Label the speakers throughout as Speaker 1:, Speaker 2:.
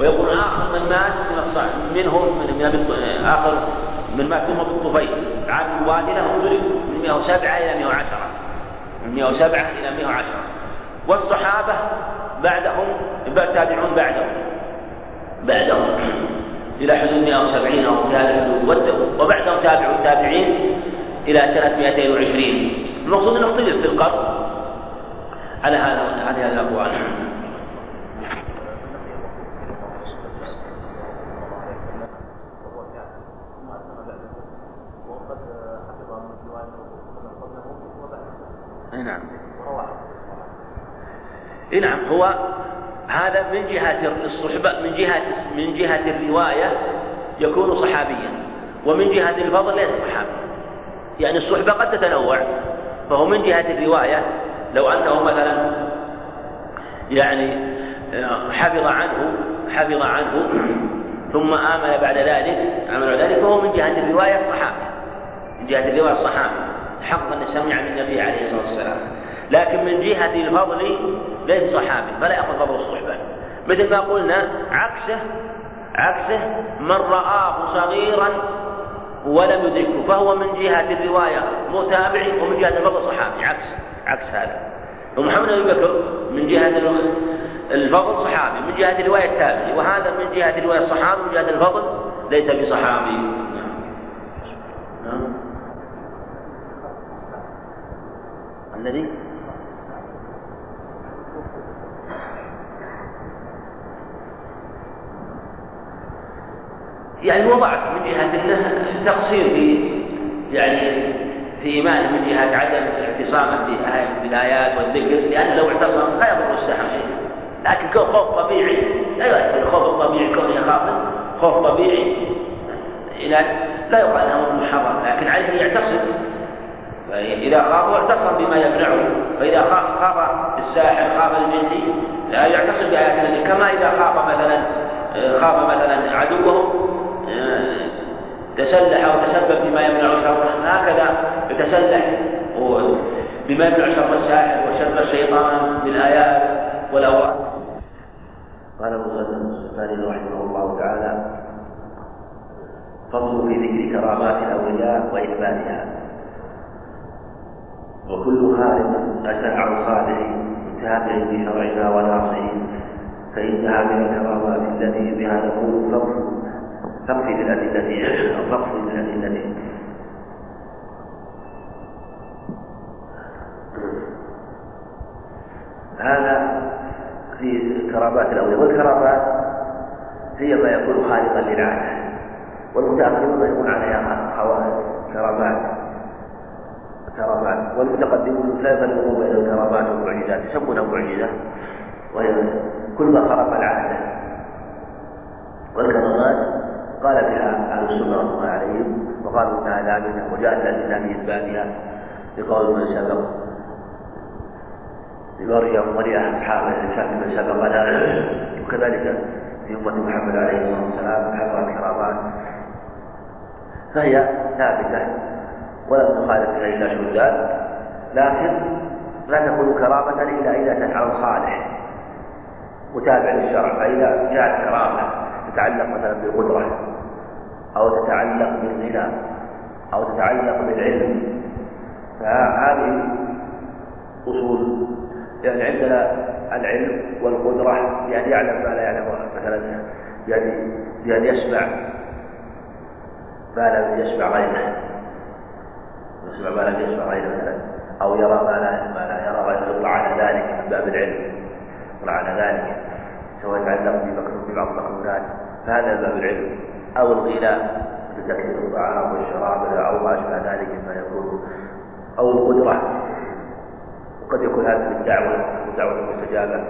Speaker 1: ويقول آخر من مات من الصعب منهم من من آخر من مات منهم بالطفيل عام الوادلة ضرب من 107 إلى 110 من 107 إلى 110 والصحابة بعدهم تابعون بعدهم. بعدهم. إلى حدود 170 أو في هذه الحدود. وبعدهم تابع التابعين إلى سنة 220 المقصود أنه اختلف في القرن على هذا على هذه الأقوال نعم نعم هو هذا من جهة الصحبة من جهة من جهة الرواية يكون صحابيا ومن جهة الفضل ليس صحابيا. يعني الصحبة قد تتنوع فهو من جهة الرواية. لو أنه مثلا يعني آه، حفظ عنه حفظ عنه ثم آمن بعد ذلك آمن بعد ذلك فهو من جهة الرواية صحابي من جهة الرواية صحابي حق أن سمع من النبي عليه الصلاة والسلام. لكن من جهة الفضل ليس صحابي فلا يأخذ فضل الصحبة. مثل ما قلنا عكسه عكسه من رآه صغيرا ولم يدركه فهو من جهة الرواية متابع ومن جهة الفضل صحابي. عكس عكس هذا. ومحمد بن بكر من جهة الفضل صحابي من جهة الرواية التابعي وهذا من جهة الرواية الصحابي من جهة الفضل ليس بصحابي. نعم. الذي؟ يعني هو ضعف من جهة أنه تقصير في يعني في إيمانه من جهة عدم اعتصامه بالآيات والذكر لأنه لو اعتصم لا يضر السحر شيء. لكن كون خوف طبيعي لا يؤثر. الخوف الطبيعي كونه يخاف خوف طبيعي إلى لا يقال أنه محرم لكن عليه أن يعتصم. إذا خاف اعتصم بما يمنعه. فإذا خاف خاف الساحر خاف الجندي لا يعتصم بآيات كما إذا خاف مثلا خاف مثلا عدوه. تسلح أو تسبب بما يمنع شر هكذا يتسلح بما يمنع شر الساحر وشر الشيطان بالآيات والأوراق
Speaker 2: قال أبو رحمه الله تعالى فصل في ذكر كرامات الأولياء واثباتها وكل خالق عن صالح متابع بشرعنا وناصره فانها من الكرامات التي بها نقول فضل. تقصد الأدلة أو تقصد الأدلة هذا في كرامات الأولياء والكرامات هي ما يكون خارقا للعادة والمتأخرون يكون عليها كرامات كرامات والمتقدمون لا يفرقون بين الكرامات والمعجزات. يسمونها معجزة. وهي كل ما خرق العادة والكرامات قال بها أهل السنة رحمة الله عليهم وقالوا إنها ثابتة وجاءت الأدلة في إثباتها لقول من سبق. لمريم ولأصحاب الإنسان من سبقنا وكذلك في أمة محمد عليه الصلاة والسلام حصلت كرامات فهي ثابتة ولم تخالف فيها إلا شداد لكن لا تكون كرامة إلا إذا أتت على صالح متابع للشرع فإذا جاءت كرامة تتعلق مثلا بالقدرة أو تتعلق بالغنى أو تتعلق بالعلم. فهذه أصول. يعني عندنا العلم والقدرة يعني يعلم ما لا يعلم مثلا يعني يعني يسمع ما لا يسمع غيره. يسمع ما لا يسمع غيره مثلا أو يرى ما لا ما لا يرى غيره. يطلع على ذلك من باب العلم يطلع على ذلك. سواء يتعلق ببعض المخلوقات فهذا باب العلم أو الغناء لتكثير الطعام والشراب أو ما أشبه ذلك مما يكون أو القدرة. وقد يكون هذا الدعوة الدعوة المستجابة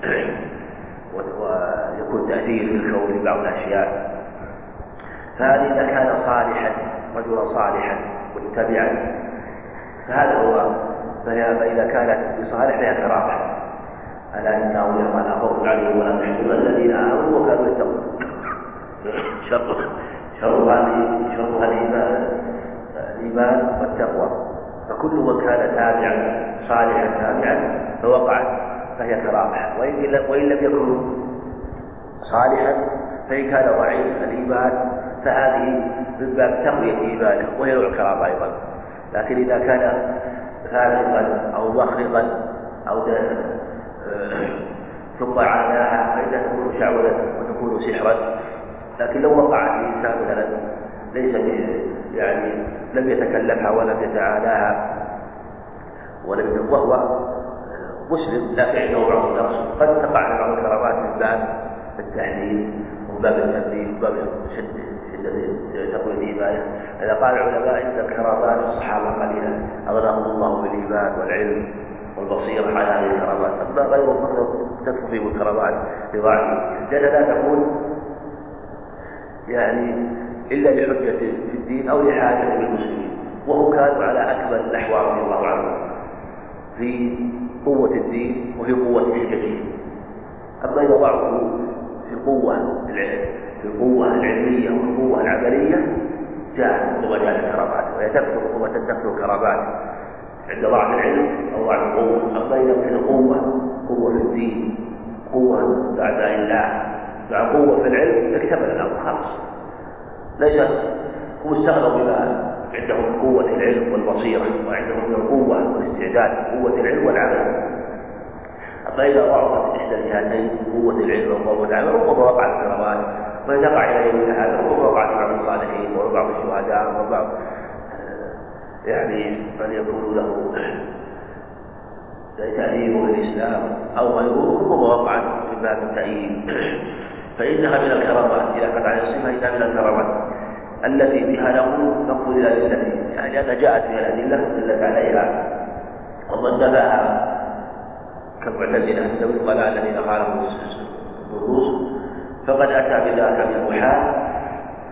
Speaker 2: في ويكون تأثير في الكون في بعض الأشياء. فهذه إذا كان صالحا رجلا صالحا متبعا فهذا هو. فإذا كانت بصالح فهي كرامة. ألا إن أولياء لا خوف عليهم ولا يحزنون الذين آمنوا وكانوا يتقون. شر شر هذه شر هذه الإيمان. والتقوى. فكل من كان تابعا صالحا تابعا فوقعت فهي كرامة وإن وإن لم يكن صالحا فإن كان ضعيف الإيمان فهذه من باب تقوية إيمانه وهي نوع الكرامة أيضا. لكن إذا كان فاسقا أو مخرقا أو ثم عاناها فإنها تكون شعوذة وتكون سحرا لكن لو وقع الإنسان مثلا ليس يعني لم يتكلفها ولم يتعاناها ولم وهو مسلم لكن عنده بعض قد تقع بعض الكرامات من باب التحليل ومن باب التنبيه ومن باب شد تقوية إيمانه إذا قال العلماء إن الكرامات الصحابة قليلة أغناهم الله بالإيمان والعلم. والبصيرة على هذه الكرامات. أما غيرهم تكفر فيهم الكرامات لضعف الجنة لا تكون يعني إلا لحجة في الدين أو لحاجة بالمسلمين وهم كانوا على أكمل الأحوال رضي الله عنهم في قوة الدين وفي قوة حجته أما إذا ضعفوا في القوة في القوة العلمية والقوة العملية جاءت مجال الكرامات. وهي تكثر قوة تكثر الكرامات. عند ضعف العلم أو ضعف القوة. أما إذا كانت القوة قوة في الدين قوة بعد الله مع قوة في العلم اكتمل الأمر خلاص. ليس هم استغنوا بما عندهم قوة العلم والبصيرة وعندهم القوة والاستعداد قوة العلم والعمل. أما إذا ضعفت إحدى الجهتين قوة العلم وقوة العمل ربما وقعت الكرامات. وتقع إلى يومنا هذا ربما وقعت بعض الصالحين وبعض الشهداء وبعض يعني من يكون له تأليم للإسلام أو غيره ربما وقعت في باب التأييد. فإنها من الكرامات إذا كانت على الصفة إنها من الكرامات. التي بها نقول نقول إلى التي يعني أنها جاءت فيها الأدلة دلت عليها نبأها كالمعتزلة. يقال الذين خالفوا النصوص فقد أتى بذاك من المحال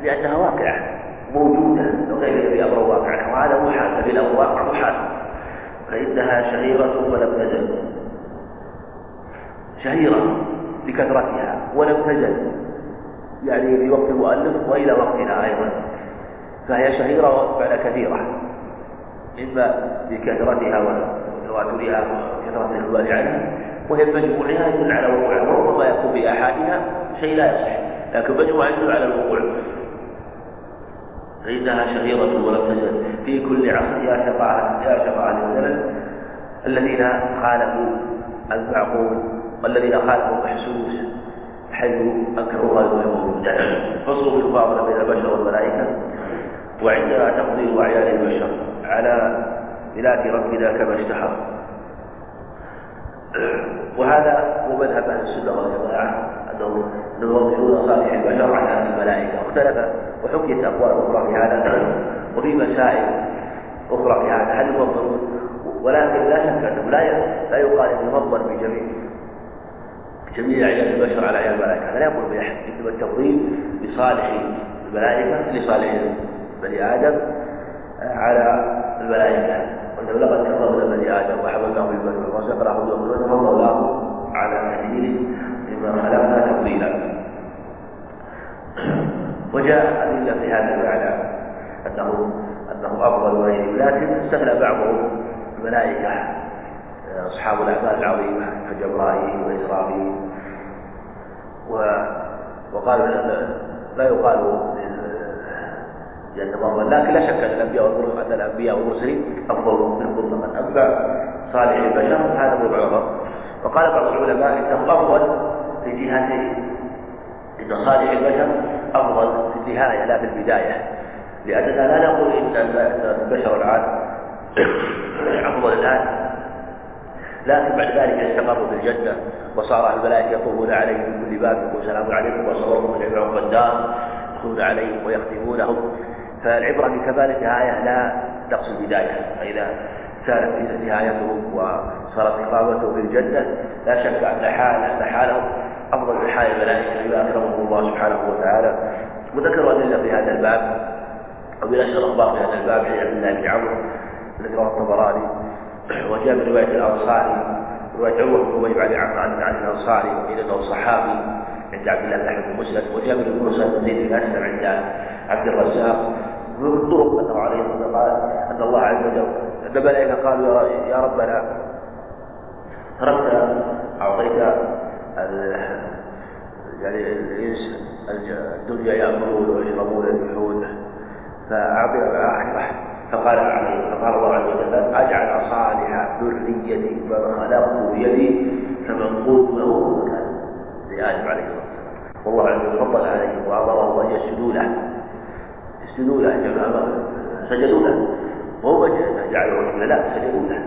Speaker 2: لأنها واقعة. موجودة وغير في أمر واقع. وهذا محال ففي الأمر واقع محال فإنها شهيرة ولم تزل. شهيرة لكثرتها ولم تزل. يعني في وقت المؤلف وإلى وقتنا أيضا. فهي شهيرة بعد كثيرة. إما بكثرتها وتواترها وكثرة الإقبال عنها وهي بمجموعها يدل على وقوعها وربما يكون بآحادها شيء لا يصح لكن مجموعها يدل على الوقوع. فإنها شهيرة ولم تزل في كل عصر يا شفاعة يا شفاعة الزمن الذين خالفوا المعقول والذين خالفوا المحسوس حيث أنكروا هذا الموجود فصلوا بالمفاضلة بين البشر والملائكة وعندنا تفضيل أعيان البشر على ميلاد ربنا كما اشتهر. وهذا هو مذهب أهل السنة والجماعة. يفضلون صالح البشر على الملائكة واختلف وحكيت أقوال أخرى في هذا وفي مسائل أخرى في هذا. هل يفضلون ولكن لا شك انه لا لا يقال انه يفضل في جميع عيال البشر على عيال الملائكة. هذا لا يقول بأحد. إنما التفضيل لصالح الملائكة لصالح بني آدم على الملائكة. وانه لقد كرمنا بني آدم وحملناهم في البر ورزقناهم من الله على مما خلقنا تفضيلا. وجاء أدلة في هذا المعنى أنه أنه أفضل غيره لكن استغنى بعضهم الملائكة أصحاب الأعمال العظيمة كجبرائيل وإسرائيل و وقالوا لا يقال لأن لكن لا شك أن الأنبياء والمرسلين أن الأنبياء والمرسلين أفضل من مطلقا أما صالح البشر هذا هو العظم وقال بعض العلماء إنه أفضل في جهتين إن صالح البشر أفضل في النهاية لا في البداية. لأننا لا نقول إن البشر العاد أفضل الآن. لكن بعد ذلك استقروا في الجنة وصار الملائكة يطوفون عليهم من كل باب يقول سلام عليكم وصورهم من عقب الدار يدخلون عليهم ويختمونهم. فالعبرة بكمال النهاية لا تقصد البداية. فإذا كانت نهايته وصارت إقامته في الجنة لا شك أن حالهم أفضل من حال الملائكة بما أكرمهم الله سبحانه وتعالى. وذكروا أدلة في هذا الباب ومن أشهر الأخبار في هذا الباب عن عبد الله بن عمرو رواه الطبراني وجاء من رواية الأنصاري رواية عمر بن أبي بعد عن عن الأنصاري وقيل أنه صحابي عند عبد الله بن أحمد مسلم. وجاء من المرسل بن زيد بن أسلم عند عبد الرزاق. من الطرق أنه عليه قال أن الله عز وجل أن الملائكة قالوا يا ربنا تركت أعطيت يعني الإنس الدنيا يأكلون ويشربون ويفلحون فأعطي أشبه فقال فقال الله عز وجل أجعل صالح ذريتي من خلقت بيدي له مكان لآدم عليه الصلاة والسلام. والله عز وجل فضل عليه وأمره أن يسجدوا له. يسجدوا له جماعة سجدوا له. وهو جعلوا لا سجدوا له.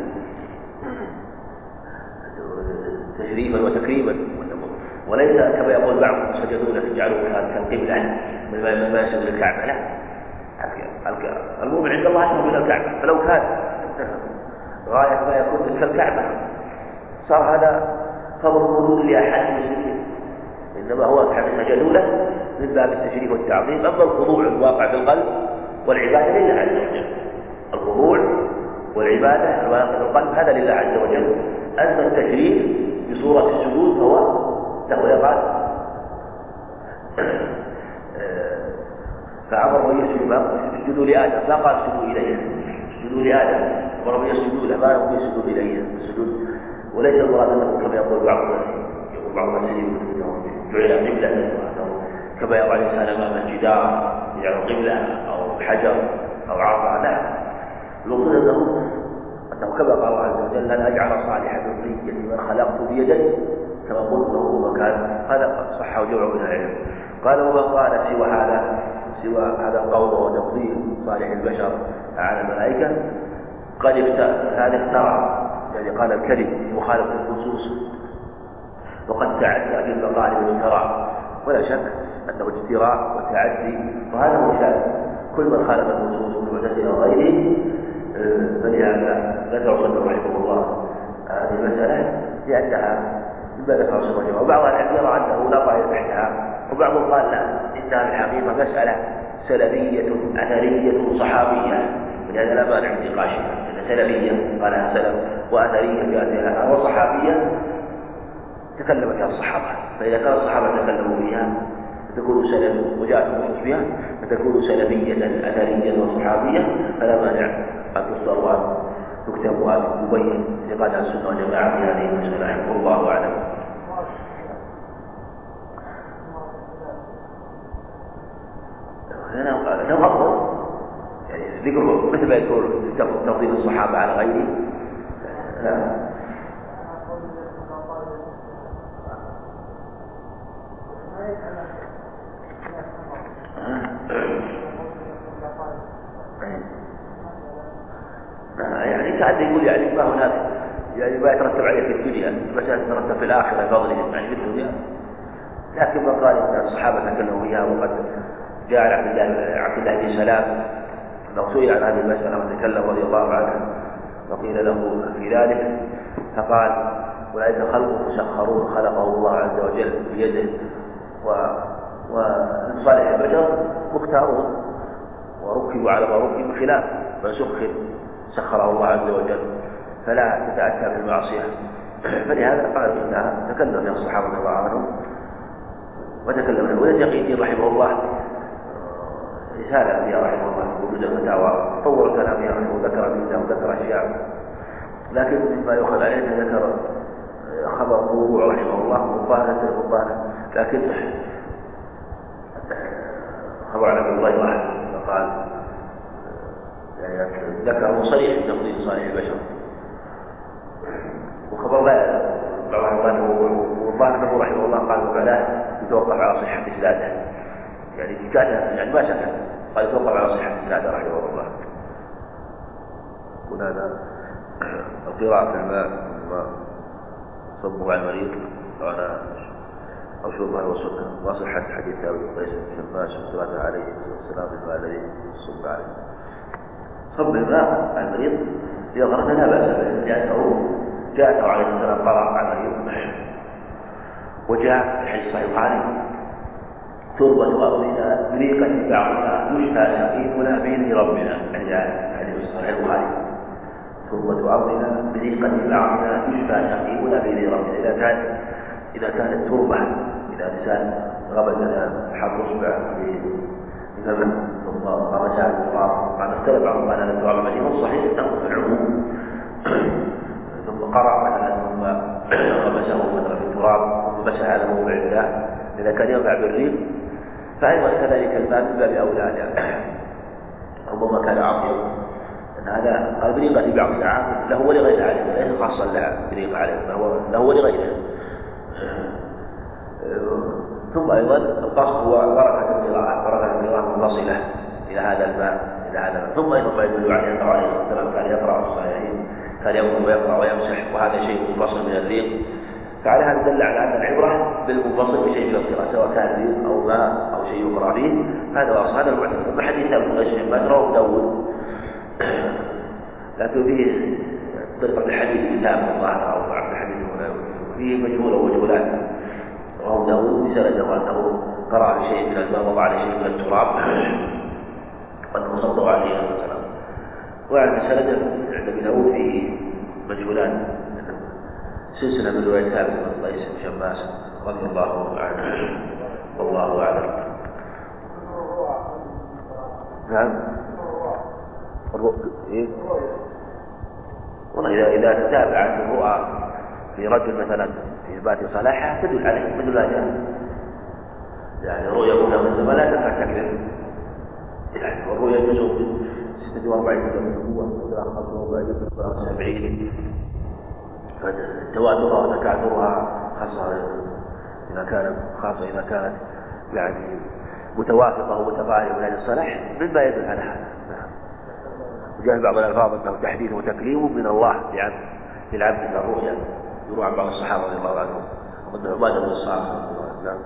Speaker 2: تشريفا وتكريما. وليس كما يقول بعضهم سجدوا له جعلوه كالقبلة من ما يسجد الكعبة. لا. المؤمن عند الله أشرف من الكعبة. فلو كان غاية ما يكون تلك الكعبة صار هذا فضل الوجود لأحد المسلمين. إنما هو سجدوا له من باب التشريف والتعظيم. أما الخضوع الواقع في القلب والعبادة لله عز وجل. الخضوع والعبادة الواقع في القلب هذا لله عز وجل. أما التشريف بصورة السجود فهو له يقال فأمر من يسجد اسجدوا لآدم. ما قال اسجدوا إليه. اسجدوا لآدم. أمر من يسجدوا له ما يقول يسجدوا إليه. السجود وليس المراد أنه كما يقول بعض الناس يقول بعض الناس جعل قبلة كما يضع الإنسان أمام الجدار يجعل قبلة أو حجر أو عصا لا. المقصود أنه أنه كما قال الله عز وجل لن أجعل صالح ذريتي من خلقت بيدي كما قلت له مكان هذا صح وجمع من العلم. قال وما قال سوى هذا سوى هذا القول وتفضيل صالح البشر على الملائكة؟ قد هذا افترى يعني قال الكذب مخالف النصوص وقد تعدى في المقال والافتراء ولا شك أنه اجتراء وتعدي وهذا شان كل من خالف النصوص من وغيره فلهذا ذكر صدر رحمه الله. هذه المساله لأنها مما ذكر صدر رحمه وبعض العلم يرى أنه لا طائر تحتها وبعضهم قال لا انها في الحقيقة مسألة سلبية أثرية صحابية. ولهذا لا مانع من نقاشها. سلفية قالها السلف وأثرية بأثرها. وصحابية تكلم فيها الصحابة فإذا كان الصحابة تكلموا فيها فتكون سلف وجاءت النصوص فيها فتكون سلفية أثرية وصحابية فلا مانع أن تصدر تكتب وأن تبين اعتقاد السنة والجماعة في هذه المسألة والله أعلم. هنا أفضل. ذكر مثل ما يذكر تفضيل الصحابة على غيره. نعم يعني كأنه يقول يعني ما هناك يعني ما يترتب عليه في الدنيا مسألة تترتب في الآخرة فضله يعني في الدنيا لكن ما قال الصحابة تكلموا فيها وقد جاء عبد الله عبد الله بن سلام لو سئل عن هذه المسألة وتكلم رضي الله عنه وقيل له في ذلك فقال أولئك خلق مسخرون خلقه الله عز وجل بيده و وصالح البشر مختارون وركبوا على ما ركبوا خلاف من سخر سخره الله عز وجل فلا تتأتى بالمعصية. فلهذا قال إنها تكلم فيها الصحابة رضي الله عنهم وتكلم عنه ويتقي رحمه الله. رسالة فيها رحمه الله وجود الفتاوى طول الكلام فيها رحمه وذكر منها وذكر أشياء. لكن مما يؤخذ عليه ذكر خبر موضوع رحمه الله مقارنة مقارنة لكن خبر عن الله واحد فقال ذكر صريح تفضيل صالح البشر. وخبر لا بعض والظاهر انه رحمه الله قال وبعدها يتوقف على صحة إسناده. يعني كان يعني ما سكت قال يتوقف على صحة هذا رحمه الله. يكون هذا القراءة في الماء صبه على المريض أو أو شربها وسكر وصحة حديث بن قيس بن شماس وقراءته عليه السلام بالماء الذي صب عليه صب الماء المريض. يظهر لا بأس به. لأنه جاءته عليه السلام قرأ على المريض. وجاء في صحيح تربة أرضنا بريقة بعضنا يشفى سقيمنا بإذن ربنا حديث صحيح البخاري تربة أرضنا بريقة بعضنا يشفى سقيمنا بإذن ربنا إذا كان إذا كانت تربة إذا إنسان غمز حر إصبع بفمه ثم غمسها بالتراب بعد اختلف بعضهم قال التراب مدينة صحيح أنه في العموم. ثم قرأ مثلا ثم غمسه مثلا في التراب ثم مسح على موضع الله إذا كان ينفع بالريق فأيضا كذلك الماء من باب أولى؟ ربما كان عظيما أن هذا قال بريقة في بعض الأعمال له ولغير عليه ليس خاصا له بريقة عليه فهو له ولغيره. ثم أيضا القصد هو بركة القراءة بركة القراءة منفصلة إلى هذا الماء إلى هذا الماء ثم أيضا ما يدل عليه أنه عليه والسلام كان يقرأ في الصحيحين كان يقرأ ويقرأ ويمسح وهذا شيء منفصل من الريق. فعلى هذا دل على أن العبرة بالمنفصل بشيء من القراءة سواء كان ريق أو ماء أو شيء يقرأ فيه هذا هو هذا المعتمد أما حديث أبو قيس بن رواه داوود لكن فيه طريقة الحديث كتاب الظاهر أو ضعف الحديث فيه مجهول ومجهولات رواه داوود بسنده أنه قرأ بشيء من الماء وضع عليه شيء من التراب. وأنه صلى عليه السلام وعند سنده عند أبي داود فيه مجهولان سلسلة من رواية ثابت بن قيس بن شماس رضي الله عنه. والله أعلم. نعم. إيه؟ والله إذا إذا تابعت الرؤى في رجل مثلا في إثبات صلاحها تدل عليه مثل جاء يعني رؤيا من السماء لا تنفع تكذب يعني والرؤيا جزء من 46 جزء من ولا 45 جزء 70 فتواترها وتكاثرها خاصة إذا كانت خاصة إذا كانت يعني متوافقة ومتقاربة من الصلاح مما يدل على هذا. نعم. وجاء بعض الألفاظ أنه تحديث وتكريم من الله لعبد للعبد من الرؤيا يروى عن بعض الصحابة رضي الله عنهم. ومن عبادة بن الصالح نعم.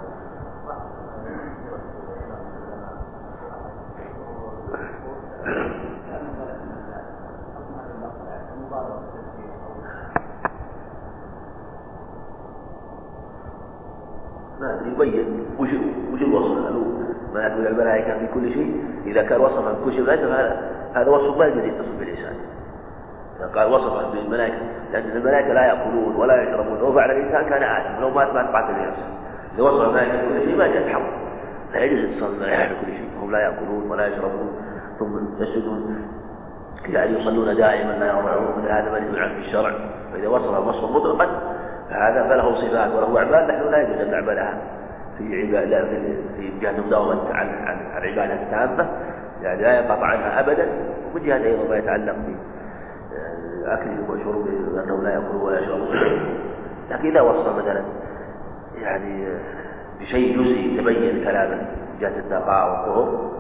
Speaker 2: ما يبين وش الوصف؟ هل ما يدل الملائكة في كل شيء. إذا كان وصفا بكل شيء هذا هذا وصف ما يجوز يتصف بالإنسان إذا قال وصفا بالملائكة لأن الملائكة لا يأكلون ولا يشربون. لو فعل الإنسان كان آدم لو مات مات قاتل الإنسان. إذا وصف الملائكة بكل شيء ما جاء الحق لا يجوز اتصال الملائكة بكل شيء هم لا يأكلون ولا يشربون ثم يسجدون. يعني يصلون دائما لا يرفعون هذا منهي عنه في الشرع. فإذا وصف وصفا مطلقا فهذا فله صفات وله أعمال نحن لا يجوز أن نعملها في عبادة في جهة مداومة عن عن العبادة التامة. يعني لا ينقطع عنها أبدا. ومن جهة أيضا ما يتعلق بأكلهم وشربهم أنهم لا يأكلون ولا يشربون لكن إذا وصل مثلا يعني بشيء جزئي تبين كلامه جهة النقاء والطهر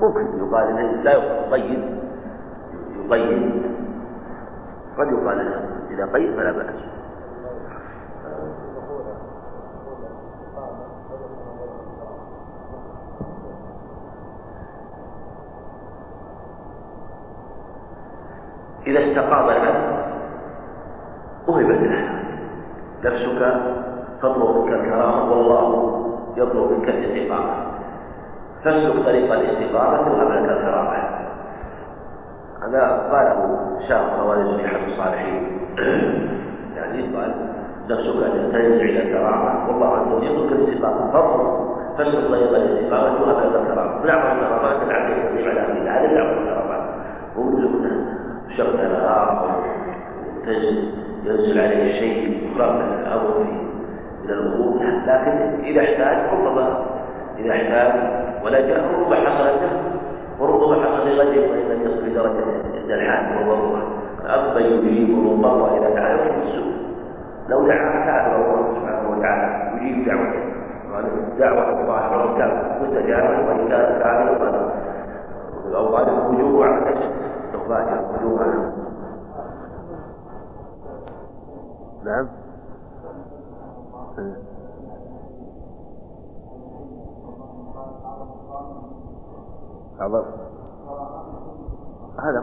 Speaker 2: ممكن يقال إنه لا يقيد يقيد قد يقال إذا قيد فلا بأس. إذا استقام العبد وهبت له نفسك تطلب منك الكرامة والله يطلب منك الاستقامة فاسلك طريق الاستقامة وهب لك الكرامة. هذا قاله شاف خوارج أحد الصالحين. يعني قال نفسك أن تنزع إلى الكرامة. والله عز وجل يطلب الاستقامة فاسلك طريق الاستقامة وهب لك الكرامة. من أعظم الكرامات العبد يستطيع على أمر من أعظم الكرامات ومثل شق تنزل ينزل عليه الشيء يخرج من الأمر من الأمور لكن إذا احتاج ربما إذا احتاج. ولجأ ربما حصل له. وربما حصل وإن لم يصل لدرجة الحال والضرورة أما يجيب المضطر دعا يحب السوء لو دعا كان الله سبحانه وتعالى يجيب دعوته دعوة الله ولو كان مستجابا وإن كان كافرا أو غالب وجوبه على تفاجأ وجوبها نعم. أعظم هذا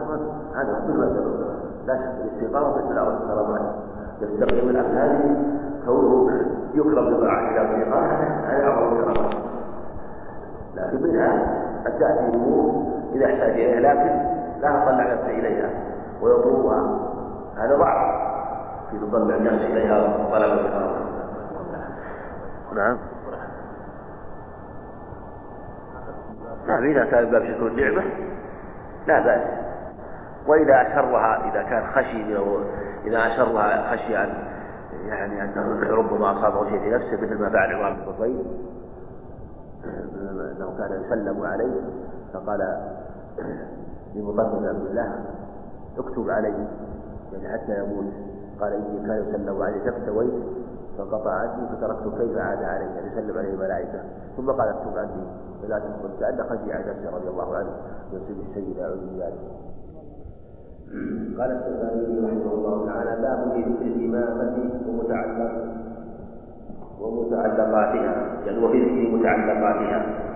Speaker 2: هذا مثل ما لا شك الاستقامة مثل أعظم الكرامات العبد هذه كونه يكرم بطاعة الله الاستقامة هذا أعظم الكرامات لكن منها قد تأتي أمور إذا احتاج إليها لكن لا نفسه إليها ويطلبها هذا ضعف. في تطلع الناس إليها طلب الكرامة نعم. نعم إذا كان باب شكر النعمة لا بأس. وإذا أسرها إذا كان خشي إذا أسرها خشي أن يعني أنه ربما أصابه شيء في نفسه مثل ما فعل عمران بن طفيل أنه كان يسلم عليه فقال لمطلب بن عبد الله اكتب علي يعني حتى يموت قال إني كان يسلم علي فافتويت فانقطع عني فتركت كيف عاد علي أن يسلم عليه الملائكة. ثم قال اكتب عني فلا تقبل كأن خشي نفسه رضي الله عنه يصيب السيد أعوذ ذلك قال السلماني رحمه الله تعالى باب الإمامة ومتعلق ومتعلقاتها يعني وفي ذكر متعلقاتها.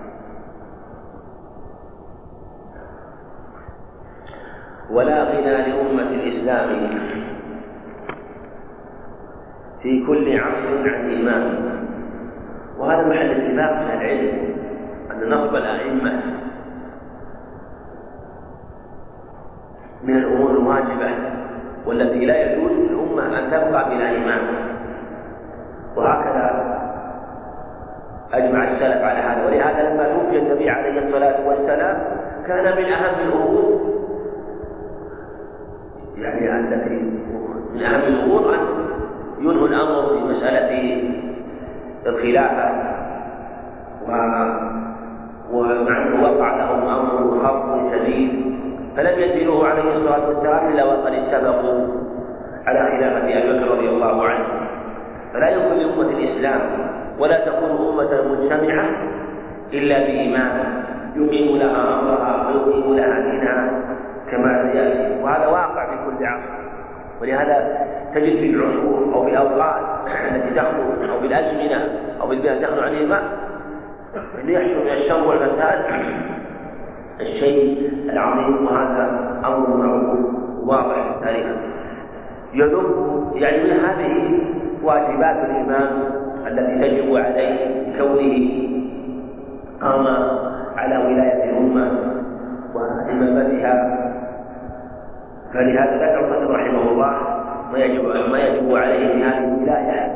Speaker 2: ولا غنى لأمة الإسلام في كل عصر عن إمام وهذا محل اتفاق من العلم أن نصب الأئمة من الأمور الواجبة والتي لا يجوز للأمة أن تبقى بلا إمام وهكذا أجمع السلف على هذا. ولهذا لما توفي النبي عليه الصلاة والسلام كان من أهم الأمور يعني أن من أهم الأمور أن ينهوا الأمر في مسألة الخلافة. و ومع أنه وقع لهم أمر خاص شديد فلم ينزلوه عليه الصلاة والسلام إلا وقد اتفقوا على خلافة أبي بكر رضي الله عنه. فلا يكون لأمة الإسلام ولا تكون أمة مجتمعة إلا بإمام يقيم لها أمرها ويقيم لها دينها كما سيأتي. وهذا واقع ولهذا تجد في العصور أو في الأوقات التي تخلو أو بالأزمنة أو بالبلاد تخلو عن الإمام اللي يحصل من الشر والفساد. الشيء العظيم وهذا أمر معروف واضح التاريخ يذم يعني من هذه واجبات الإمام التي تجب عليه بكونه قام على ولاية الأمة وإمامتها فلهذا ذكر مسلم رحمه الله ما يجب ما يجب عليه في هذه الولاية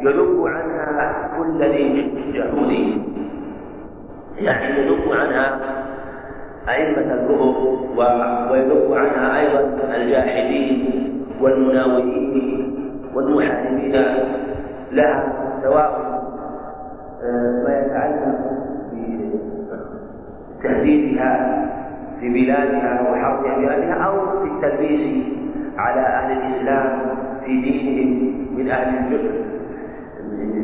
Speaker 2: يذب عنها كل ذي جحود. يعني يذب عنها أئمة الكفر ويذب عنها أيضا الجاحدين والمناوئين والمحاربين لها سواء آه، ما يتعلق بتهديدها في بلادها وحرب بلادها أو في التلبيس على أهل الإسلام في دينهم من أهل الجهل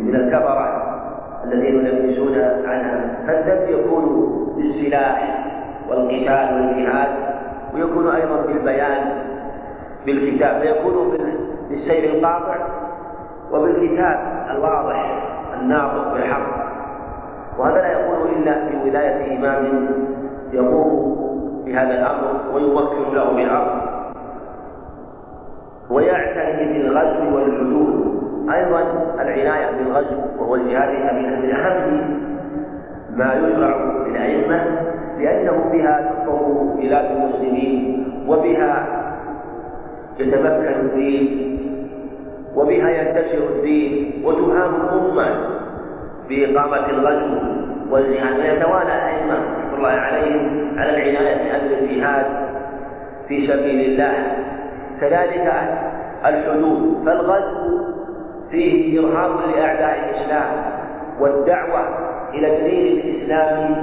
Speaker 2: من الكفرة الذين يلبسون عنها. فالذب يكون بالسلاح والقتال والجهاد ويكون أيضا بالبيان بالكتاب فيكون بالسير القاطع وبالكتاب الواضح الناطق بالحق. وهذا لا يكون إلا في ولاية إمام يقوم بهذا الأمر ويوكل له بالأمر ويعتني بالغزو والحدود أيضا العناية بالغزو وهو الجهاد من أهم ما يشرع للأئمة لأنه بها تحفظ بلاد المسلمين وبها يتمكن الدين وبها ينتشر الدين وتهام الأمة بإقامة الغزو والجهاد. ويتوالى الأئمة الله عليهم على العناية بأمر الجهاد في سبيل الله. كذلك الحدود فالغزو فيه إرهاب لأعداء الإسلام والدعوة إلى الدين الإسلامي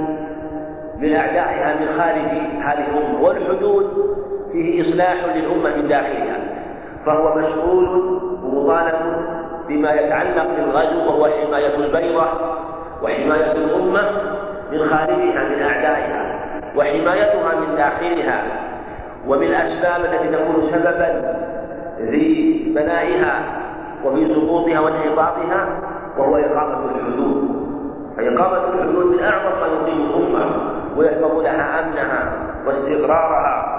Speaker 2: من أعدائها من خارج هذه الأمة والحدود فيه إصلاح للأمة من داخلها فهو مسؤول ومطالب بما يتعلق بالغزو وهو حماية البيضة وحماية الأمة من خارجها من أعدائها وحمايتها من داخلها ومن التي تكون سببا في بنائها وفي سقوطها وانحطاطها وهو إقامة الحدود. فإقامة الحدود من أعظم ما يقيم الأمة ويحفظ لها أمنها واستقرارها.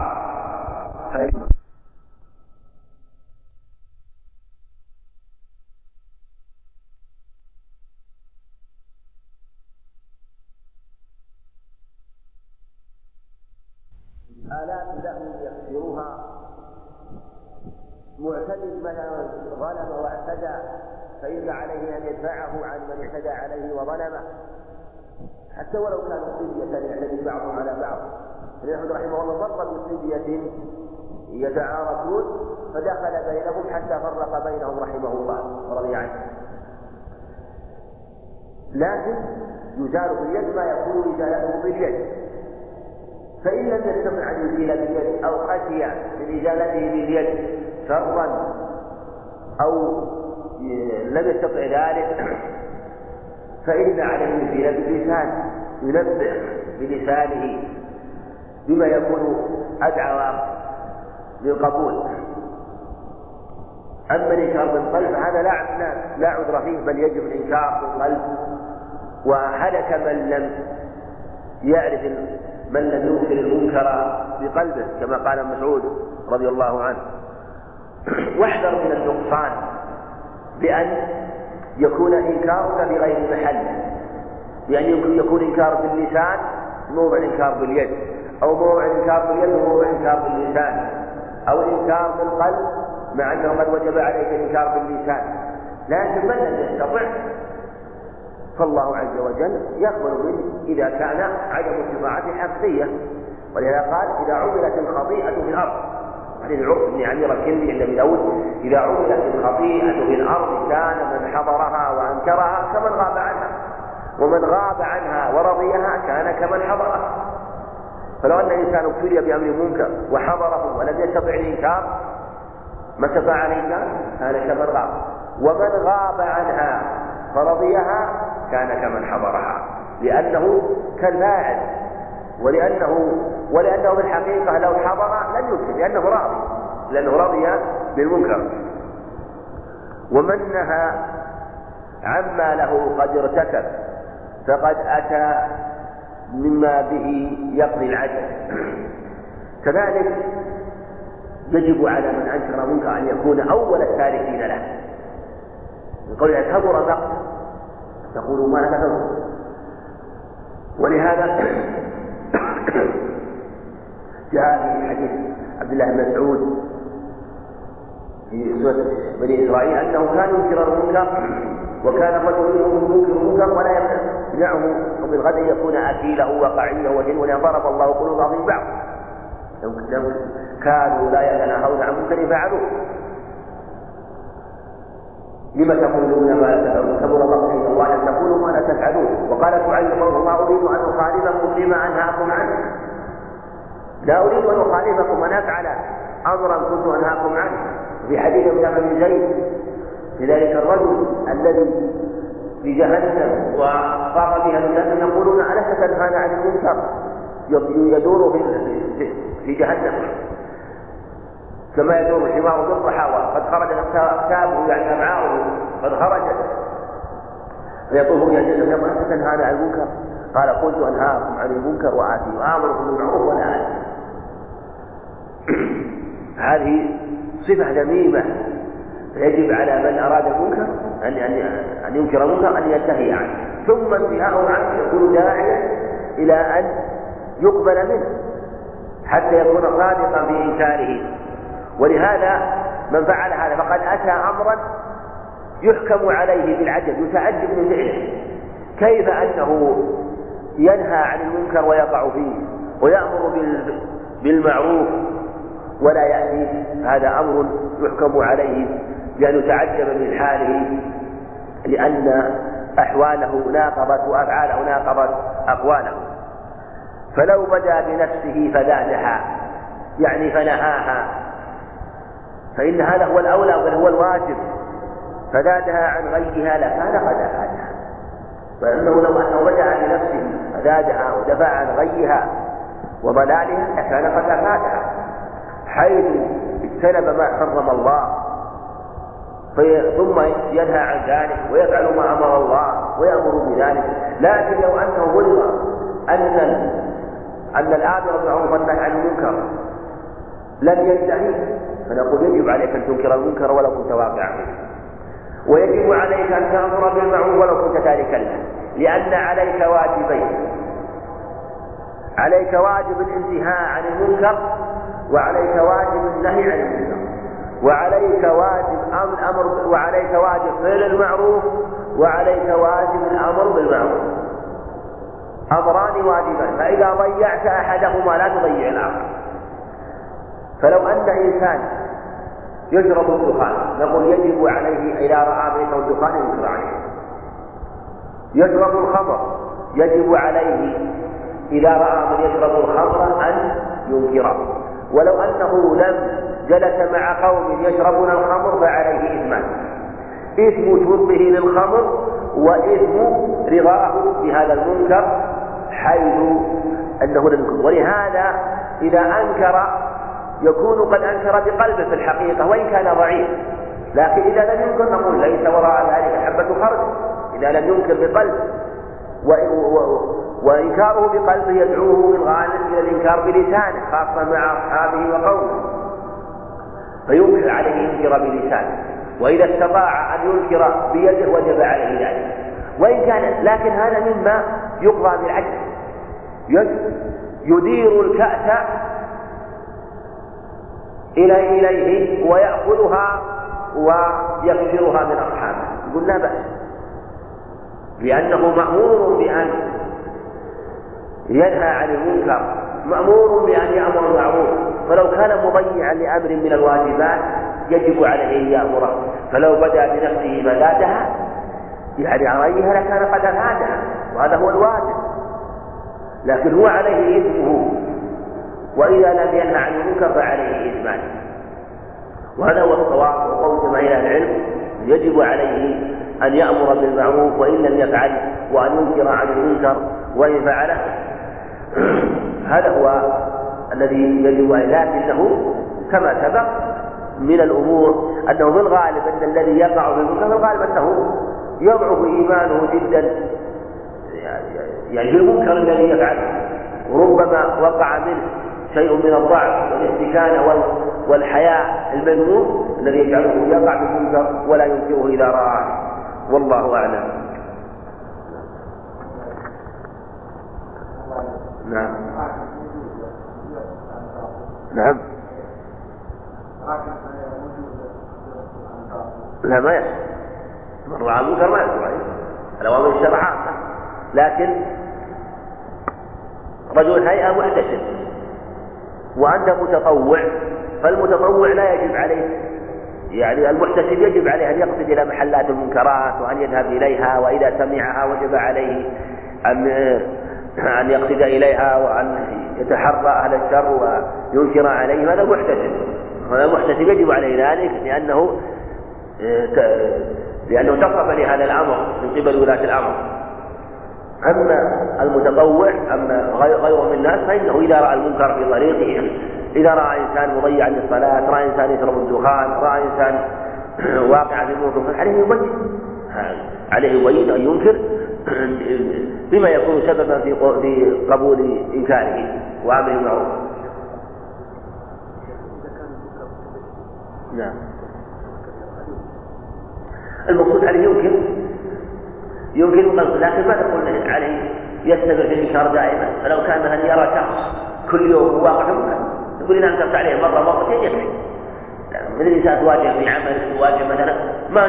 Speaker 2: آلات له يكسرها معتد مثلا ظلم واعتدى فإن عليه أن يدفعه عن من اعتدى عليه وظلمه حتى ولو كانوا بعضهم على بعض. ابن أحمد رحمه الله مر بصبية يتعارفون فدخل بينهم حتى فرق بينهم رحمه الله ورضي عنه. لكن يزال باليد ما يكون إزالته باليد فإن لم يستطع أن يزيل باليد أو خشي من إزالته باليد شرا أو لم يستطع ذلك فإن عليه يزيل باللسان ينبه بلسانه بما يكون أدعى للقبول. أما الإنكار بالقلب هذا لا لا عذر فيه بل يجب الإنكار بالقلب. وهلك من لم يعرف من لم ينكر المنكر بقلبه كما قال مسعود رضي الله عنه. واحذر من النقصان بأن يكون إنكارك بغير محل يعني يكون إنكار باللسان موضع إنكار باليد أو موضع إنكار باليد وموضع إنكار باللسان أو الإنكار بالقلب مع أنه قد وجب عليك الإنكار باللسان. لكن من لم يستطع؟ فالله عز وجل يقبل منه إذا كان عدم استطاعته حقيقية. ولهذا قال إذا عملت الخطيئة في الأرض حديث عرس بن عمير الكندي عند أبي داود إذا عملت الخطيئة في الأرض كان من حضرها وأنكرها كمن غاب عنها. ومن غاب عنها ورضيها كان كمن حضرها فلو أن إنسان ابتلي بأمر منكر وحضره ولم يستطع الإنكار ما استطاع الإنكار؟ كان كمن غاب. ومن غاب عنها فرضيها كان كمن حضرها. لأنه كالفاعل ولأنه ولأنه في الحقيقة لو حضر لم ينكر لأنه راضي. لأنه رضي بالمنكر. ومن نهى عما له قد ارتكب. فقد أتى مما به يقضي العجل. كذلك يجب على من أنكر منكر أن يكون أول التاركين له. من قول كبر مقتا تقول ما لا ولهذا جاء في حديث عبد الله بن مسعود في سورة بني إسرائيل أنه كان ينكر المنكر وكان الرجل منهم ينكر المنكر ولا يمنعه بالغد أن يكون أكيله وقعيله وجنونه ضرب الله قلوب بعضهم بعض. كانوا لا يتناهون عن منكر فعلوه. لم تقولون ما لا تفعلون؟ كبر الله الله ان تقولوا ما لا تفعلون. وقال شعيب ما أريد أن أخالفكم لما أنهاكم عنه. لا أريد أن أخالفكم. ان أفعل امرا كنت أنهاكم عنه. في حديث ابن بن زيد لذلك الرجل الذي في جهنم وصار بها الناس يقولون ألست تنهانا عن المنكر؟ يدور في في جهنم. كما يدور الحمار بالصحاوة قد خرجت أكتابه يعني أمعاؤه قد خرجت فيطوف إلى الجنة فيقول ستنهانا عن المنكر؟ قال قلت أنهاكم عن المنكر وآتي وآمركم بالمعروف ولا هذه صفة ذميمة فيجب على من أراد المنكر أن أن أن ينكر المنكر أن ينتهي عنه. ثم انتهاءه عنه يكون داعيا إلى أن يقبل منه حتى يكون صادقا في إنكاره. ولهذا من فعل هذا فقد أتى أمرا يحكم عليه بالعجب يتعجب من فعله. كيف أنه ينهى عن المنكر ويقع فيه ويأمر بالمعروف ولا يأتي؟ هذا أمر يحكم عليه بأن يتعجب من حاله لأن أحواله ناقضت وأفعاله ناقضت أقواله. فلو بدا بنفسه فزادها يعني فنهاها. فإن هذا هو الأولى بل هو الواجب. فزادها عن غيها لكان قد أفادها. فإنه لو أنه بدأ بنفسه فزادها ودفع عن غيها وضلالها لكان قد أفادها. حيث اجتنب ما حرم الله ثم ينهى عن ذلك ويفعل ما أمر الله ويأمر بذلك. لكن لو أنه بلغ أن أن الامر بالمعروف والنهي عن المنكر لم ينتهي فنقول يجب عليك أن تنكر المنكر ولو كنت واقعا ويجب عليك أن تأمر بالمعروف ولو كنت تاركا له لأن عليك واجبين. عليك واجب الانتهاء عن المنكر وعليك واجب النهي عن المنكر. وعليك واجب الامر وعليك واجب فعل المعروف وعليك واجب الأمر بالمعروف. أمران واجبان. فإذا ضيعت أحدهما لا تضيع الآخر. فلو أن إنسان يشرب الدخان نقول يجب عليه إذا رأى بيته الدخان ينكر عليه. يشرب الخمر يجب عليه إذا رأى من يشرب الخمر أن ينكره. ولو أنه لم جلس مع قوم يشربون الخمر فعليه إثمان إثم شربه للخمر وإثم رضاه بهذا المنكر حيث أنه لم ولهذا إذا أنكر يكون قد أنكر بقلبه في الحقيقة وإن كان ضعيف. لكن إذا لم ينكر نقول ليس وراء ذلك حبة خرج. إذا لم ينكر بقلبه وإنكاره بقلبه يدعوه في الغالب إلى الإنكار بلسانه خاصة مع أصحابه وقومه. فينكر عليه ينكر بلسانه وإذا استطاع أن ينكر بيده وجب عليه ذلك. وإن كان لكن هذا مما يقضى بالعدل. يدير الكأس إلى إليه ويأخذها ويكسرها من أصحابه. يقول لا بأس. لأنه مأمور بأن ينهى عن المنكر. مأمور بأن يأمر بالمعروف. فلو كان مضيعا لأمر من الواجبات يجب عليه أن يأمره. فلو بدأ بنفسه فزادها يعني عليها لكان قد أفادها وهذا هو الواجب. لكن هو عليه إثمه وإذا لم ينهى عن المنكر فعليه إثمان وهذا هو الصواب وقول جماهير العلم. يجب عليه أن يأمر بالمعروف وإن لم يفعل وأن ينكر عن المنكر وإن فعله. هذا هو الذي يجب عليه لكنه كما سبق من الأمور أنه في الغالب أن الذي يقع في المنكر في الغالب أنه يضعف إيمانه جدا يعني المنكر الذي يفعله وربما وقع منه شيء من الضعف والاستكانة والحياء المذموم الذي يجعله يقع في المنكر ولا ينكره إذا رآه. والله أعلم. نعم. نعم. لا ما يحصل. من رأى المنكر ما يحصل عليه الأوامر الشرع لكن رجل هيئة محتسب وأنت متطوع فالمتطوع لا يجب عليه يعني المحتسب يجب عليه أن يقصد إلى محلات المنكرات وأن يذهب إليها وإذا سمعها وجب عليه أن أن يقصد إليها وأن يتحرى أهل الشر وينكر عليه هذا محتسب. هذا المحتسب يجب عليه ذلك لأنه لأنه تصف لهذا الأمر من قبل ولاة الأمر. أما المتطوع أما غيره من الناس فإنه إذا رأى المنكر في طريقه إذا رأى إنسان مضيعا للصلاة رأى إنسان يشرب الدخان رأى إنسان واقع في المنكر عليه يبين. عليه يبين أن ينكر بما يكون سببا في في قبول إنكاره وأمره بالمعروف نعم. المقصود عليه يمكن يمكن لكن ما تقول عليه يستمر في الإنكار دائما. فلو كان مثلا يرى شخص كل يوم واقع في تقول إذا أنكرت عليه مرة مرتين يكفي الإنسان تواجه في عمل تواجه مثلا ما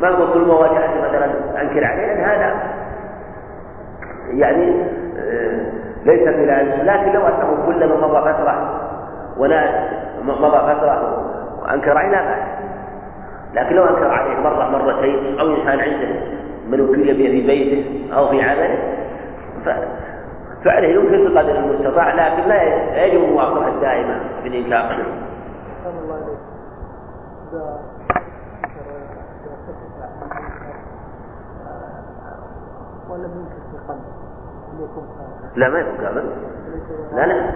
Speaker 2: ما هو كل مواجهة مثلا أنكر عليه لأن هذا يعني آه، ليس بلازم لكن لو أنه كلما مضى فترة ولا مضى فترة وأنكر عليه لا بأس. لكن لو أنكر عليه مرة مرتين أو إنسان عنده من وكل في بيته أو في عمله فعله يمكن بقدر المستطاع لكن لا يجب المواصلة الدائمة بالإنكار. الله لا ما يكون كافر لا لا.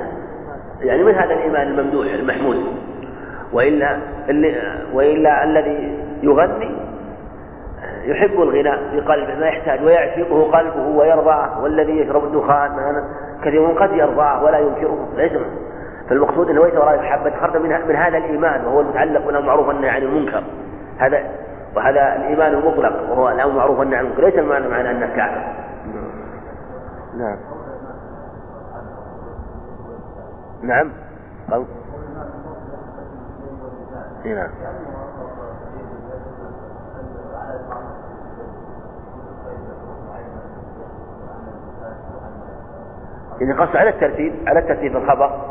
Speaker 2: يعني من هذا الإيمان الممدوح المحمود وإلا اللي وإلا الذي يغني يحب الغناء في قلبه ما يحتاج ويعشقه قلبه ويرضاه والذي يشرب الدخان كثير قد يرضاه ولا ينكره ليس فالمقصود أنه ليس وراء حبة خردل من, من هذا الإيمان وهو المتعلق بالأمر معروف النهي عن المنكر. هذا وهذا الإيمان المطلق وهو الأمر معروف النهي عن المنكر. ليس المعنى معنى انه كافر. نعم. نعم. قول نعم. إذا قص على الترتيب على الترتيب الخبر.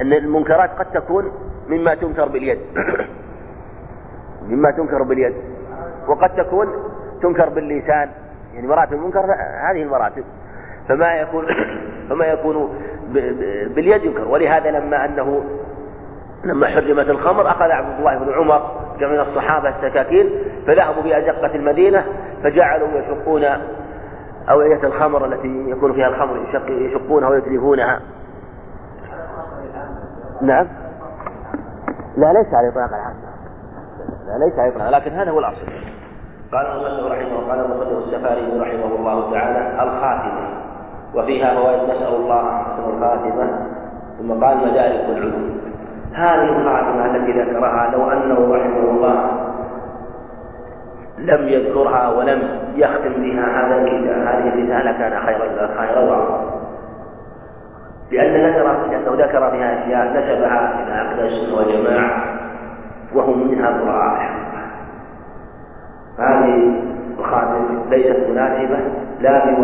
Speaker 2: أن المنكرات قد تكون مما تنكر باليد. مما تنكر باليد. وقد تكون تنكر باللسان. يعني مراتب المنكر هذه المراتب. فما يكون فما يكون باليد ينكر. ولهذا لما أنه لما حرمت الخمر أخذ عبد الله بن عمر جمع من الصحابة السكاكين فذهبوا بازقه المدينة فجعلوا يشقون أوعية الخمر التي يكون فيها الخمر يشقونها ويتلفونها نعم. لا ليس على إطلاق العام لا ليس على إطلاق لكن هذا هو الأصل. قال المصنف رحمه قال المصنف السفاري رحمه الله تعالى الخاتمة. وفيها فوائد نسأل الله حسن الخاتمة. ثم قال مدارك العلوم. هذه الخاتمة التي ذكرها لو أنه رحمه الله لم يذكرها ولم يختم بها هذا الكتاب هذه الرسالة كان خير خير وعظا لأن ذكر لأنه ذكر فيها أشياء نسبها إلى عقد السنة والجماعة وهم منها براء هذه الخاتم ليست مناسبة لا في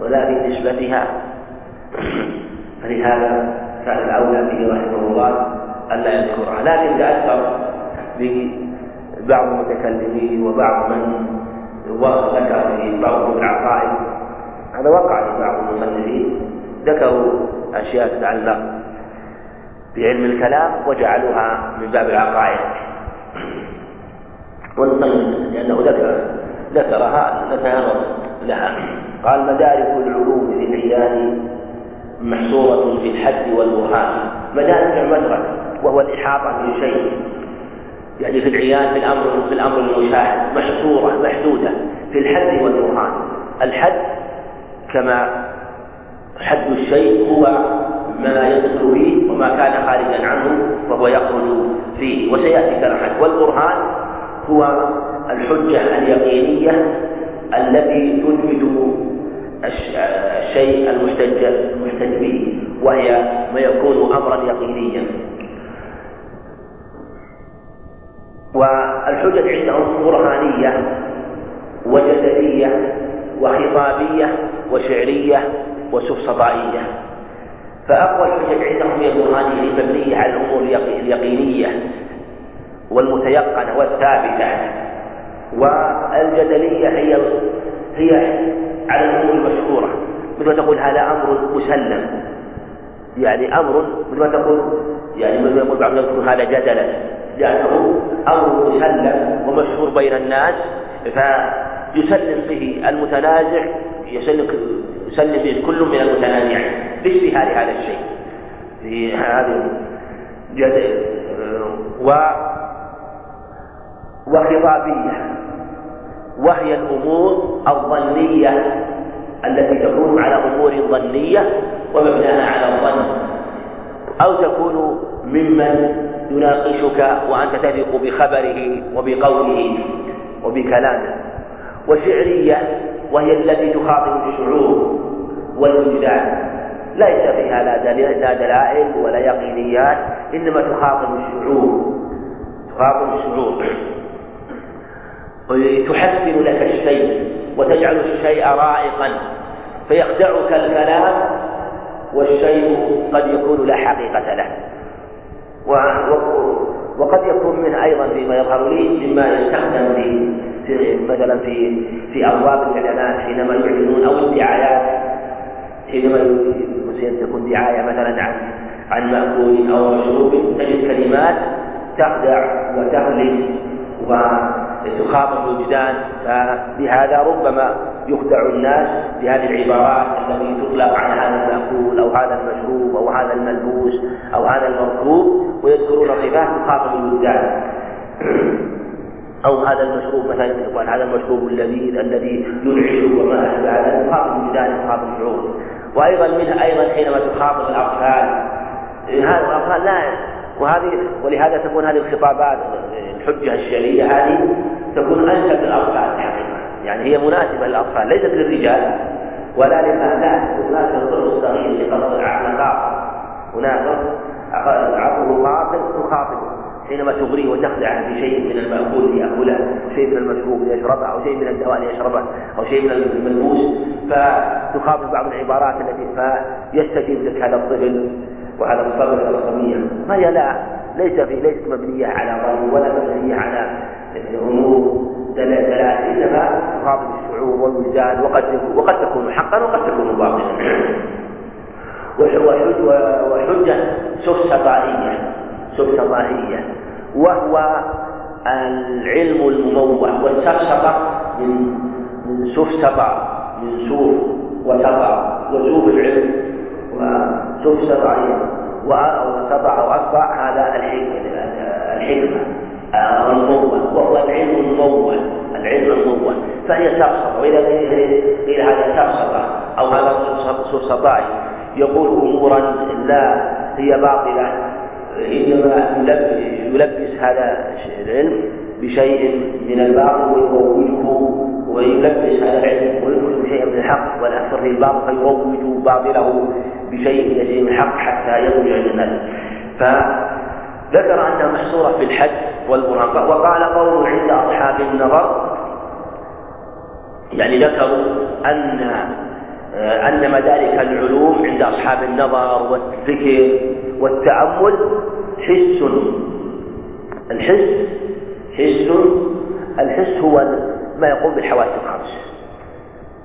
Speaker 2: ولا في نسبتها فلهذا كان الأولى به رحمه الله ألا يذكرها لكن تأثر بعض المتكلمين وبعض من ذكر في بعض العقائد. هذا وقع في بعض المصنفين. ذكروا أشياء تتعلق بعلم الكلام وجعلوها من باب العقائد. والمصنف لأنه ذكر ذكرها ذكر لها. قال مدارك العلوم في محصورة في الحد والبرهان. مدارك المدرك وهو الإحاطة بشيء يعني في العيان في الامر في الأمر المشاهد. محصورة محدودة في الحد والبرهان. الحد كما حد الشيء هو ما يدخل فيه وما كان خارجا عنه فهو يخرج فيه. وسيأتي كالحد والبرهان هو الحجة اليقينية التي تثبت الشيء المحتج المحتج به وهي ما يكون امرا يقينيا. والحجج عندهم برهانية وجدلية وخطابية وشعرية وسفسطائية فأقوى الحجج عندهم هي البرهانية المبنية على الأمور اليقينية والمتيقنة والثابتة. والجدلية هي هي على الأمور المشهورة. مثل تقول هذا أمر مسلم. يعني أمر مثل ما تقول يعني مثل ما يقول بعض الناس هذا جدلا. لأنه أمر مسلم ومشهور بين الناس فيسلم به المتنازع يسلم يسلم كل من المتنازعين. باجتهاد هذا الشيء. في هذه و وخطابية. وهي الأمور الظنية التي تكون على أمور ظنية ومبناها على الظن. أو تكون ممن يناقشك وأنت تثق بخبره وبقوله وبكلامه. وشعرية وهي التي تخاطب الشعور والوجدان. ليس فيها لا دلائل ولا يقينيات إنما تخاطب الشعور. تخاطب الشعور. تحسن لك الشيء وتجعل الشيء رائقا فيخدعك الكلام والشيء قد يكون لا حقيقة له. وقد يكون منه أيضا فيما يظهر لي مما يستخدم في, مثلا في في أبواب الاعلانات حينما يعلنون أو الدعايات. حينما تكون دعايه مثلا عن عن مأكول أو مشروب تجد كلمات تخدع وتغلب وتخاطب الوجدان فبهذا ربما يخدع الناس بهذه العبارات التي تطلق على هذا المأكول أو هذا المشروب أو هذا الملبوس أو هذا المركوب ويذكرون صفات تخاطب الوجدان أو هذا المشروب مثلا يقول هذا المشروب اللذيذ الذي ينعش وما أشبه هذا تخاطب الوجدان تخاطب الشعور وأيضا منها أيضا حينما تخاطب الأطفال. هذا الأطفال لا وهذه ولهذا تكون هذه الخطابات الحجة الشرعية هذه تكون أنسب للأطفال حقيقة. يعني هي مناسبة للأطفال ليست للرجال. ولا للآلات هناك الطفل الصغير لقص العقل خاص هناك عقله قاصر تخاطبه. حينما تغريه وتخدعه بشيء من المأكول ليأكله شيء من المشروب ليشربه أو شيء من الدواء ليشربه أو شيء من الملبوس فتخاطب بعض العبارات التي فيستجيب لك هذا الطفل وهذا الصبر والصبية ما هي؟ لا ليس في ليست مبنية على ظن ولا مبنية على أمور دلائل إنما تخاطب الشعور والوجدان وقد وقد تكون حقا وقد تكون باطلا. وحجة سفسطائية سفسطائية وهو العلم المموه والسفسطة من من سفسطة من سوف وسطع وسوف العلم وسفسطة وسطع أو أصبع هذا الحكمة المموه وهو العلم المموه العلم المموه فهي سفسطة وإذا قيل هذا سفسطة أو هذا سفسطائي يقول أمورا لا هي باطلة. إنما يلبس هذا العلم بشيء من الباطل ويروجه ويلبس هذا العلم ويدخل شيئا من الحق والأكثر في الباطل فيروج باطله بشيء يسير من الحق حتى يخرج عند الناس. فذكر أنها محصورة في الحد والبرهان وقال قول عند أصحاب النظر يعني ذكروا أن أن مدارك العلوم عند أصحاب النظر والفكر والتأمل حس. الحس حس الحس هو ما يقوم بالحواس الخمس.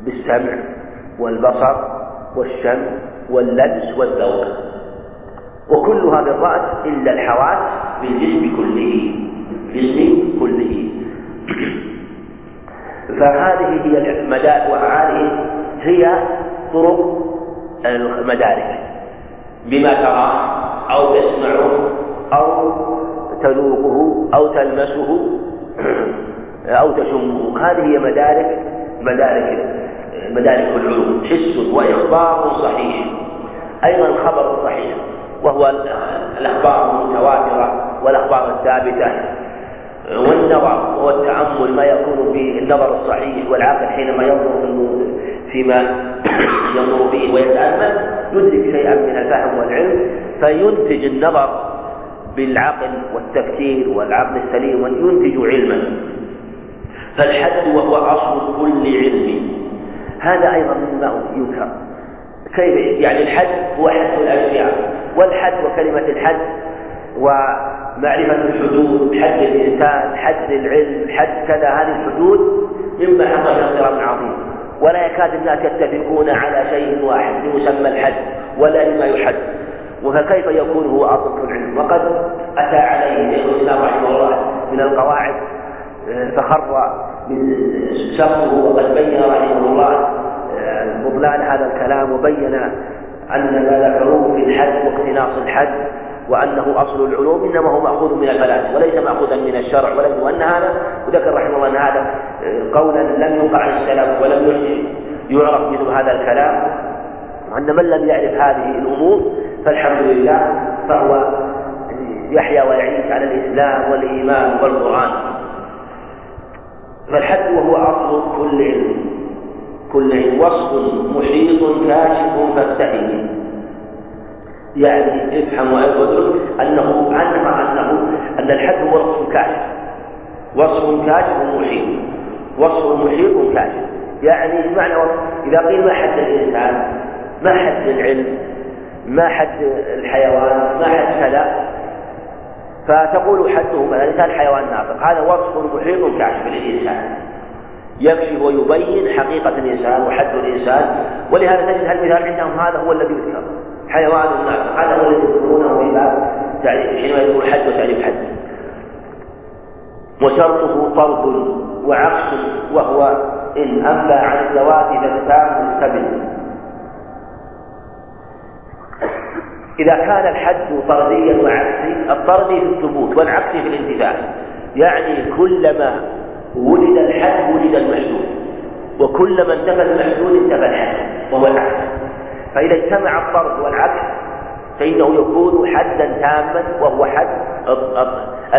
Speaker 2: بالسمع والبصر والشم واللمس والذوق. وكلها بالرأس إلا الحواس بالجسم كله بالجسم كله. فهذه هي المدارك وهذه هي طرق المدارك. بما تراه أو تسمعه أو تذوقه أو تلمسه أو تشمه. هذه هي مدارك مدارك مدارك العلوم. حس وإخبار صحيح. أيضا الخبر الصحيح وهو الأخبار المتواترة والأخبار الثابتة. والنظر والتأمل ما يكون في النظر الصحيح والعقل حينما ينظر فيما ينظر فيه ويتأمل. يدرك شيئا من الفهم والعلم فينتج النظر بالعقل والتفكير والعقل السليم وينتج علما. فالحد وهو أصل كل علم. هذا أيضا مما ينكر. كيف يعني الحد هو حد الأشياء والحد وكلمة الحد ومعرفة الحدود حد الإنسان حد العلم حد كذا هذه الحدود مما حصل اضطراب عظيم. ولا يكاد الناس يتفقون على شيء واحد يسمى الحد ولا لما يحد. وفكيف يكون هو أصل كل علم وقد أتى عليه شيخ الإسلام رحمه الله من القواعد فخر من شخصه وقد بين رحمه الله بطلان هذا الكلام وبين أن ما ذكروه في الحد واقتناص الحد. وأنه أصل العلوم إنما هو مأخوذ من الفلاسفة وليس مأخوذا من الشرع ولم وأن هذا. وذكر رحمه الله أن هذا قولا لم يوقع عن السلف ولم يعرف مثل هذا الكلام. وأن من لم يعرف هذه الأمور فالحمد لله فهو يحيا ويعيش على الإسلام والإيمان والقرآن. فالحد وهو أصل كل علم. كل علم وصف محيط كاشف فافتهم يعني افهم وأدرك أنه عنها أنه أن الحد هو وصف كاشف. وصف كاشف محيط وصف محيط كاشف يعني إيش معنى وصف؟ إذا قيل ما حد الإنسان ما حد العلم ما حد الحيوان ما حد كذا فتقول حده مثلا الانسان حيوان ناطق. هذا وصف محيط كاشف للإنسان. يكشف ويبين حقيقة الإنسان وحد الإنسان. ولهذا تجد المثال عندهم هذا هو الذي يذكر؟ حيوان ناطق هذا هو الذي يذكرونه في باب حينما يقول حد وتعريف حد وشرطه طرد وعكس وهو إن أنبى عن الذوات فالتام مستبد إذا كان الحد طرديا وعكسي الطردي في الثبوت والعكسي في الانتفاع. يعني كلما ولد الحد ولد المحدود وكلما انتفى المحدود انتفى الحد وهو العكس. فإذا اجتمع الطرد والعكس فإنه يكون حدا تاما وهو حد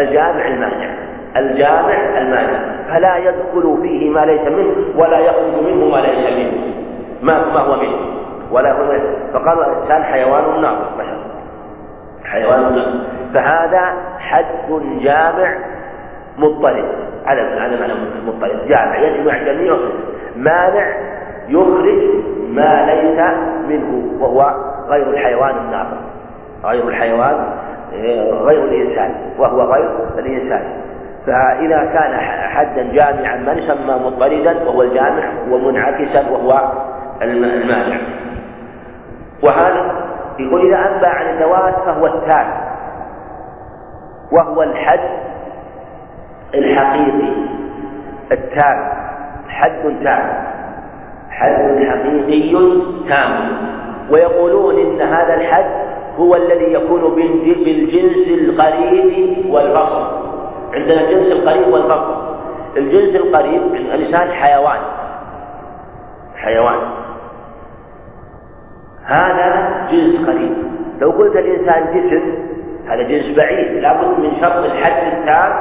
Speaker 2: الجامع المانع الجامع المانع. فلا يدخل فيه ما ليس منه ولا يخرج منه ما ليس منه. ما ما هو منه؟ ولا هو منه. فقال الإنسان حيوان بشر. حيوان ناطق فهذا حد جامع مضطرب. على على معنى مضطرب. جامع يجمع جميع مانع يخرج ما ليس منه وهو غير الحيوان الناطق. غير الحيوان غير الإنسان وهو غير الإنسان. فإذا كان حدا جامعا من يسمى مضطردا؟ وهو الجامع. ومنعكسا وهو المانع. وهذا يقول إذا أنبى عن الذوات فهو التام وهو الحد الحقيقي. التام حد تام حد حقيقي تام. ويقولون إن هذا الحد هو الذي يكون بالجنس القريب والفصل عندنا الجنس القريب والفصل الجنس القريب الإنسان حيوان. حيوان. هذا جنس قريب. لو قلت الإنسان جسم هذا جنس بعيد. لابد من شرط الحد التام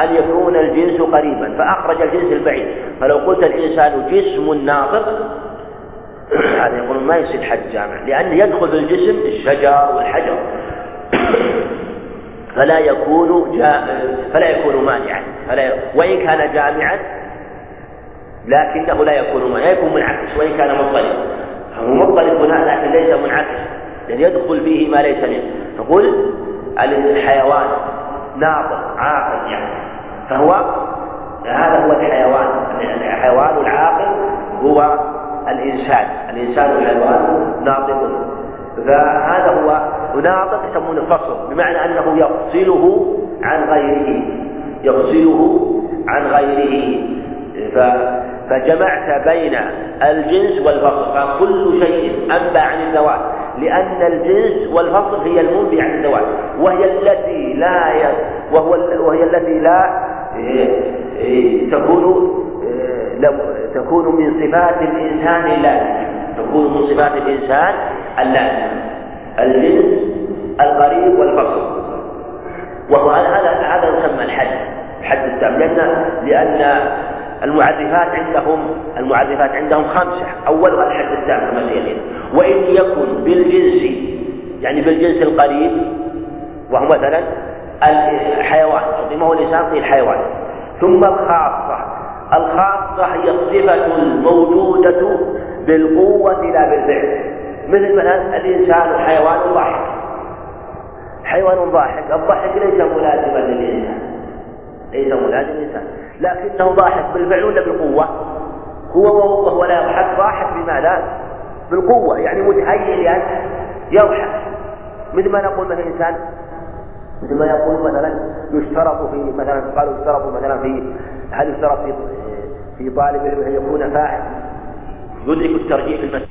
Speaker 2: أن يكون الجنس قريبا فأخرج الجنس البعيد. فلو قلت الإنسان جسم ناطق هذا يقول ما يصير حد جامع لأنه يدخل في الجسم الشجر والحجر. فلا يكون جا... فلا يكون مانعا. فلا ي... وإن كان جامعا لكنه لا يكون مانعا. يكون منعكس وإن كان مضطرب. فهو مضطرب هنا لكن ليس منعكس. لأن يدخل فيه ما ليس منه. نقول الحيوان. ناطق عاقل يعني. فهو هذا هو الحيوان. الحيوان العاقل هو الإنسان. الإنسان الحيوان ناطق فهذا هو ناطق يسمونه فصل بمعنى أنه يفصله عن غيره. يفصله عن غيره. فجمعت بين الجنس والفصل. فكل شيء أنبى عن الذوات لأن الجنس والفصل هي المنبي عن الذوات وهي التي لا ي... وهو وهي التي لا تكون تكون من صفات الإنسان اللازمة تكون من صفات الإنسان اللازمة الجنس القريب والفصل. وهو هذا هذا يسمى الحد. حد التام لأن لأن المعرفات عندهم المعرفات عندهم خمسة. أولها الحد التام كما وإن يكن بالجنس يعني بالجنس القريب وهو مثلا الحيوان أو الإنسان في الحيوان. ثم الخاصة. الخاصة هي الصفة الموجودة بالقوة لا بالفعل. مثل مثلا الإنسان حيوان ضاحك. حيوان ضاحك الضحك ليس ملازما للإنسان. ليس ملازم للإنسان لكنه ضاحك بالفعل ولا بالقوة؟ هو وهو لا يضحك. ضاحك بماذا؟ بالقوة. يعني متهيئ لأن يضحك. مثل ما نقول مثلا إنسان مثل ما يقول مثلا يشترط في مثلا قالوا يشترط مثلا في هل يشترط في في طالب أن يكون فاعل؟ يدرك الترجيح المسجد